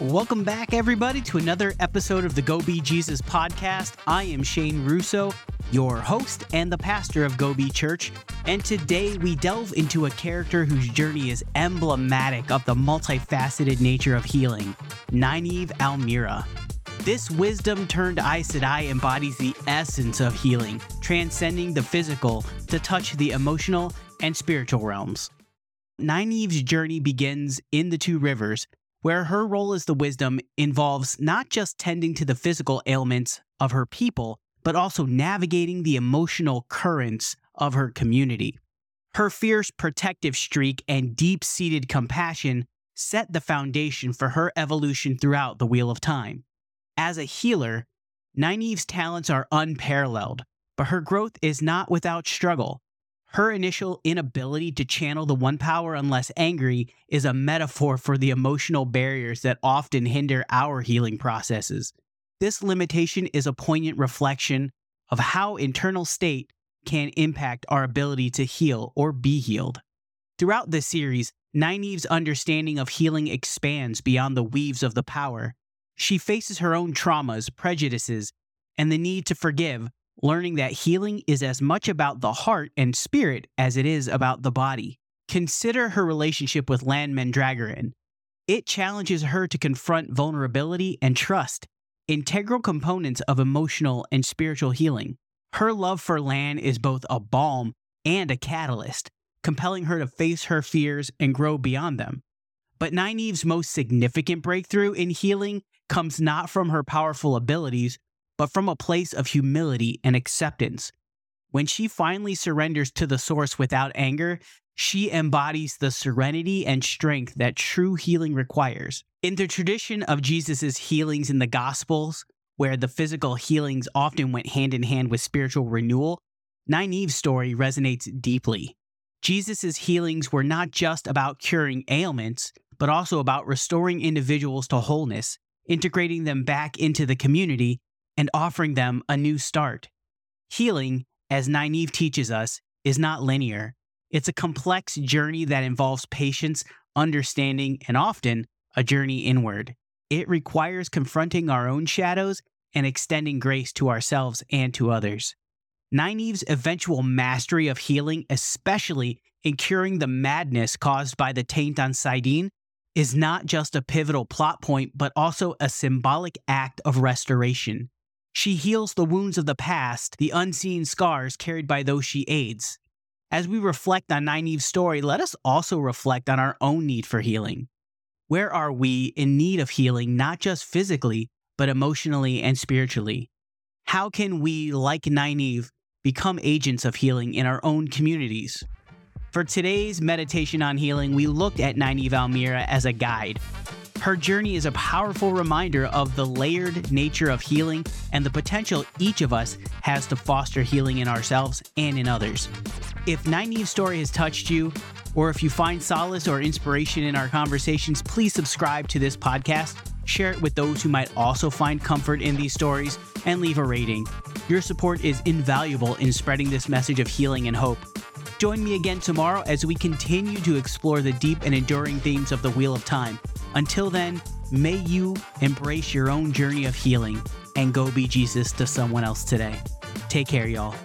Welcome back, everybody, to another episode of the Go Be Jesus podcast. I am Shane Russo, your host and the pastor of Go Be Church. And today we delve into a character whose journey is emblematic of the multifaceted nature of healing, Nynaeve al'Meara. This wisdom turned Aes Sedai embodies the essence of healing, transcending the physical to touch the emotional and spiritual realms. Nynaeve's journey begins in the Two Rivers, where her role as the wisdom involves not just tending to the physical ailments of her people, but also navigating the emotional currents of her community. Her fierce protective streak and deep seated compassion set the foundation for her evolution throughout the Wheel of Time. As a healer, Nynaeve's talents are unparalleled, but her growth is not without struggle. Her initial inability to channel the one power unless angry is a metaphor for the emotional barriers that often hinder our healing processes. This limitation is a poignant reflection of how internal state can impact our ability to heal or be healed. Throughout this series, Nynaeve's understanding of healing expands beyond the weaves of the power. She faces her own traumas, prejudices, and the need to forgive learning that healing is as much about the heart and spirit as it is about the body. Consider her relationship with Lan Mandragoran. It challenges her to confront vulnerability and trust, integral components of emotional and spiritual healing. Her love for Lan is both a balm and a catalyst, compelling her to face her fears and grow beyond them. But Nynaeve's most significant breakthrough in healing comes not from her powerful abilities, but from a place of humility and acceptance. When she finally surrenders to the source without anger, she embodies the serenity and strength that true healing requires. In the tradition of Jesus' healings in the Gospels, where the physical healings often went hand in hand with spiritual renewal, Nynaeve's story resonates deeply. Jesus' healings were not just about curing ailments, but also about restoring individuals to wholeness, integrating them back into the community, and offering them a new start. Healing, as Nynaeve teaches us, is not linear. It's a complex journey that involves patience, understanding, and often a journey inward. It requires confronting our own shadows and extending grace to ourselves and to others. Nynaeve's eventual mastery of healing, especially in curing the madness caused by the taint on saidin, is not just a pivotal plot point, but also a symbolic act of restoration. She heals the wounds of the past, the unseen scars carried by those she aids. As we reflect on Nynaeve's story, let us also reflect on our own need for healing. Where are we in need of healing, not just physically, but emotionally and spiritually? How can we, like Nynaeve, become agents of healing in our own communities? For today's meditation on healing, we looked at Nynaeve al'Meara as a guide, her journey is a powerful reminder of the layered nature of healing and the potential each of us has to foster healing in ourselves and in others. If Nynaeve's story has touched you, or if you find solace or inspiration in our conversations, please subscribe to this podcast, share it with those who might also find comfort in these stories, and leave a rating. Your support is invaluable in spreading this message of healing and hope. Join me again tomorrow as we continue to explore the deep and enduring themes of the Wheel of Time. Until then, may you embrace your own journey of healing and go be Jesus to someone else today. Take care, y'all.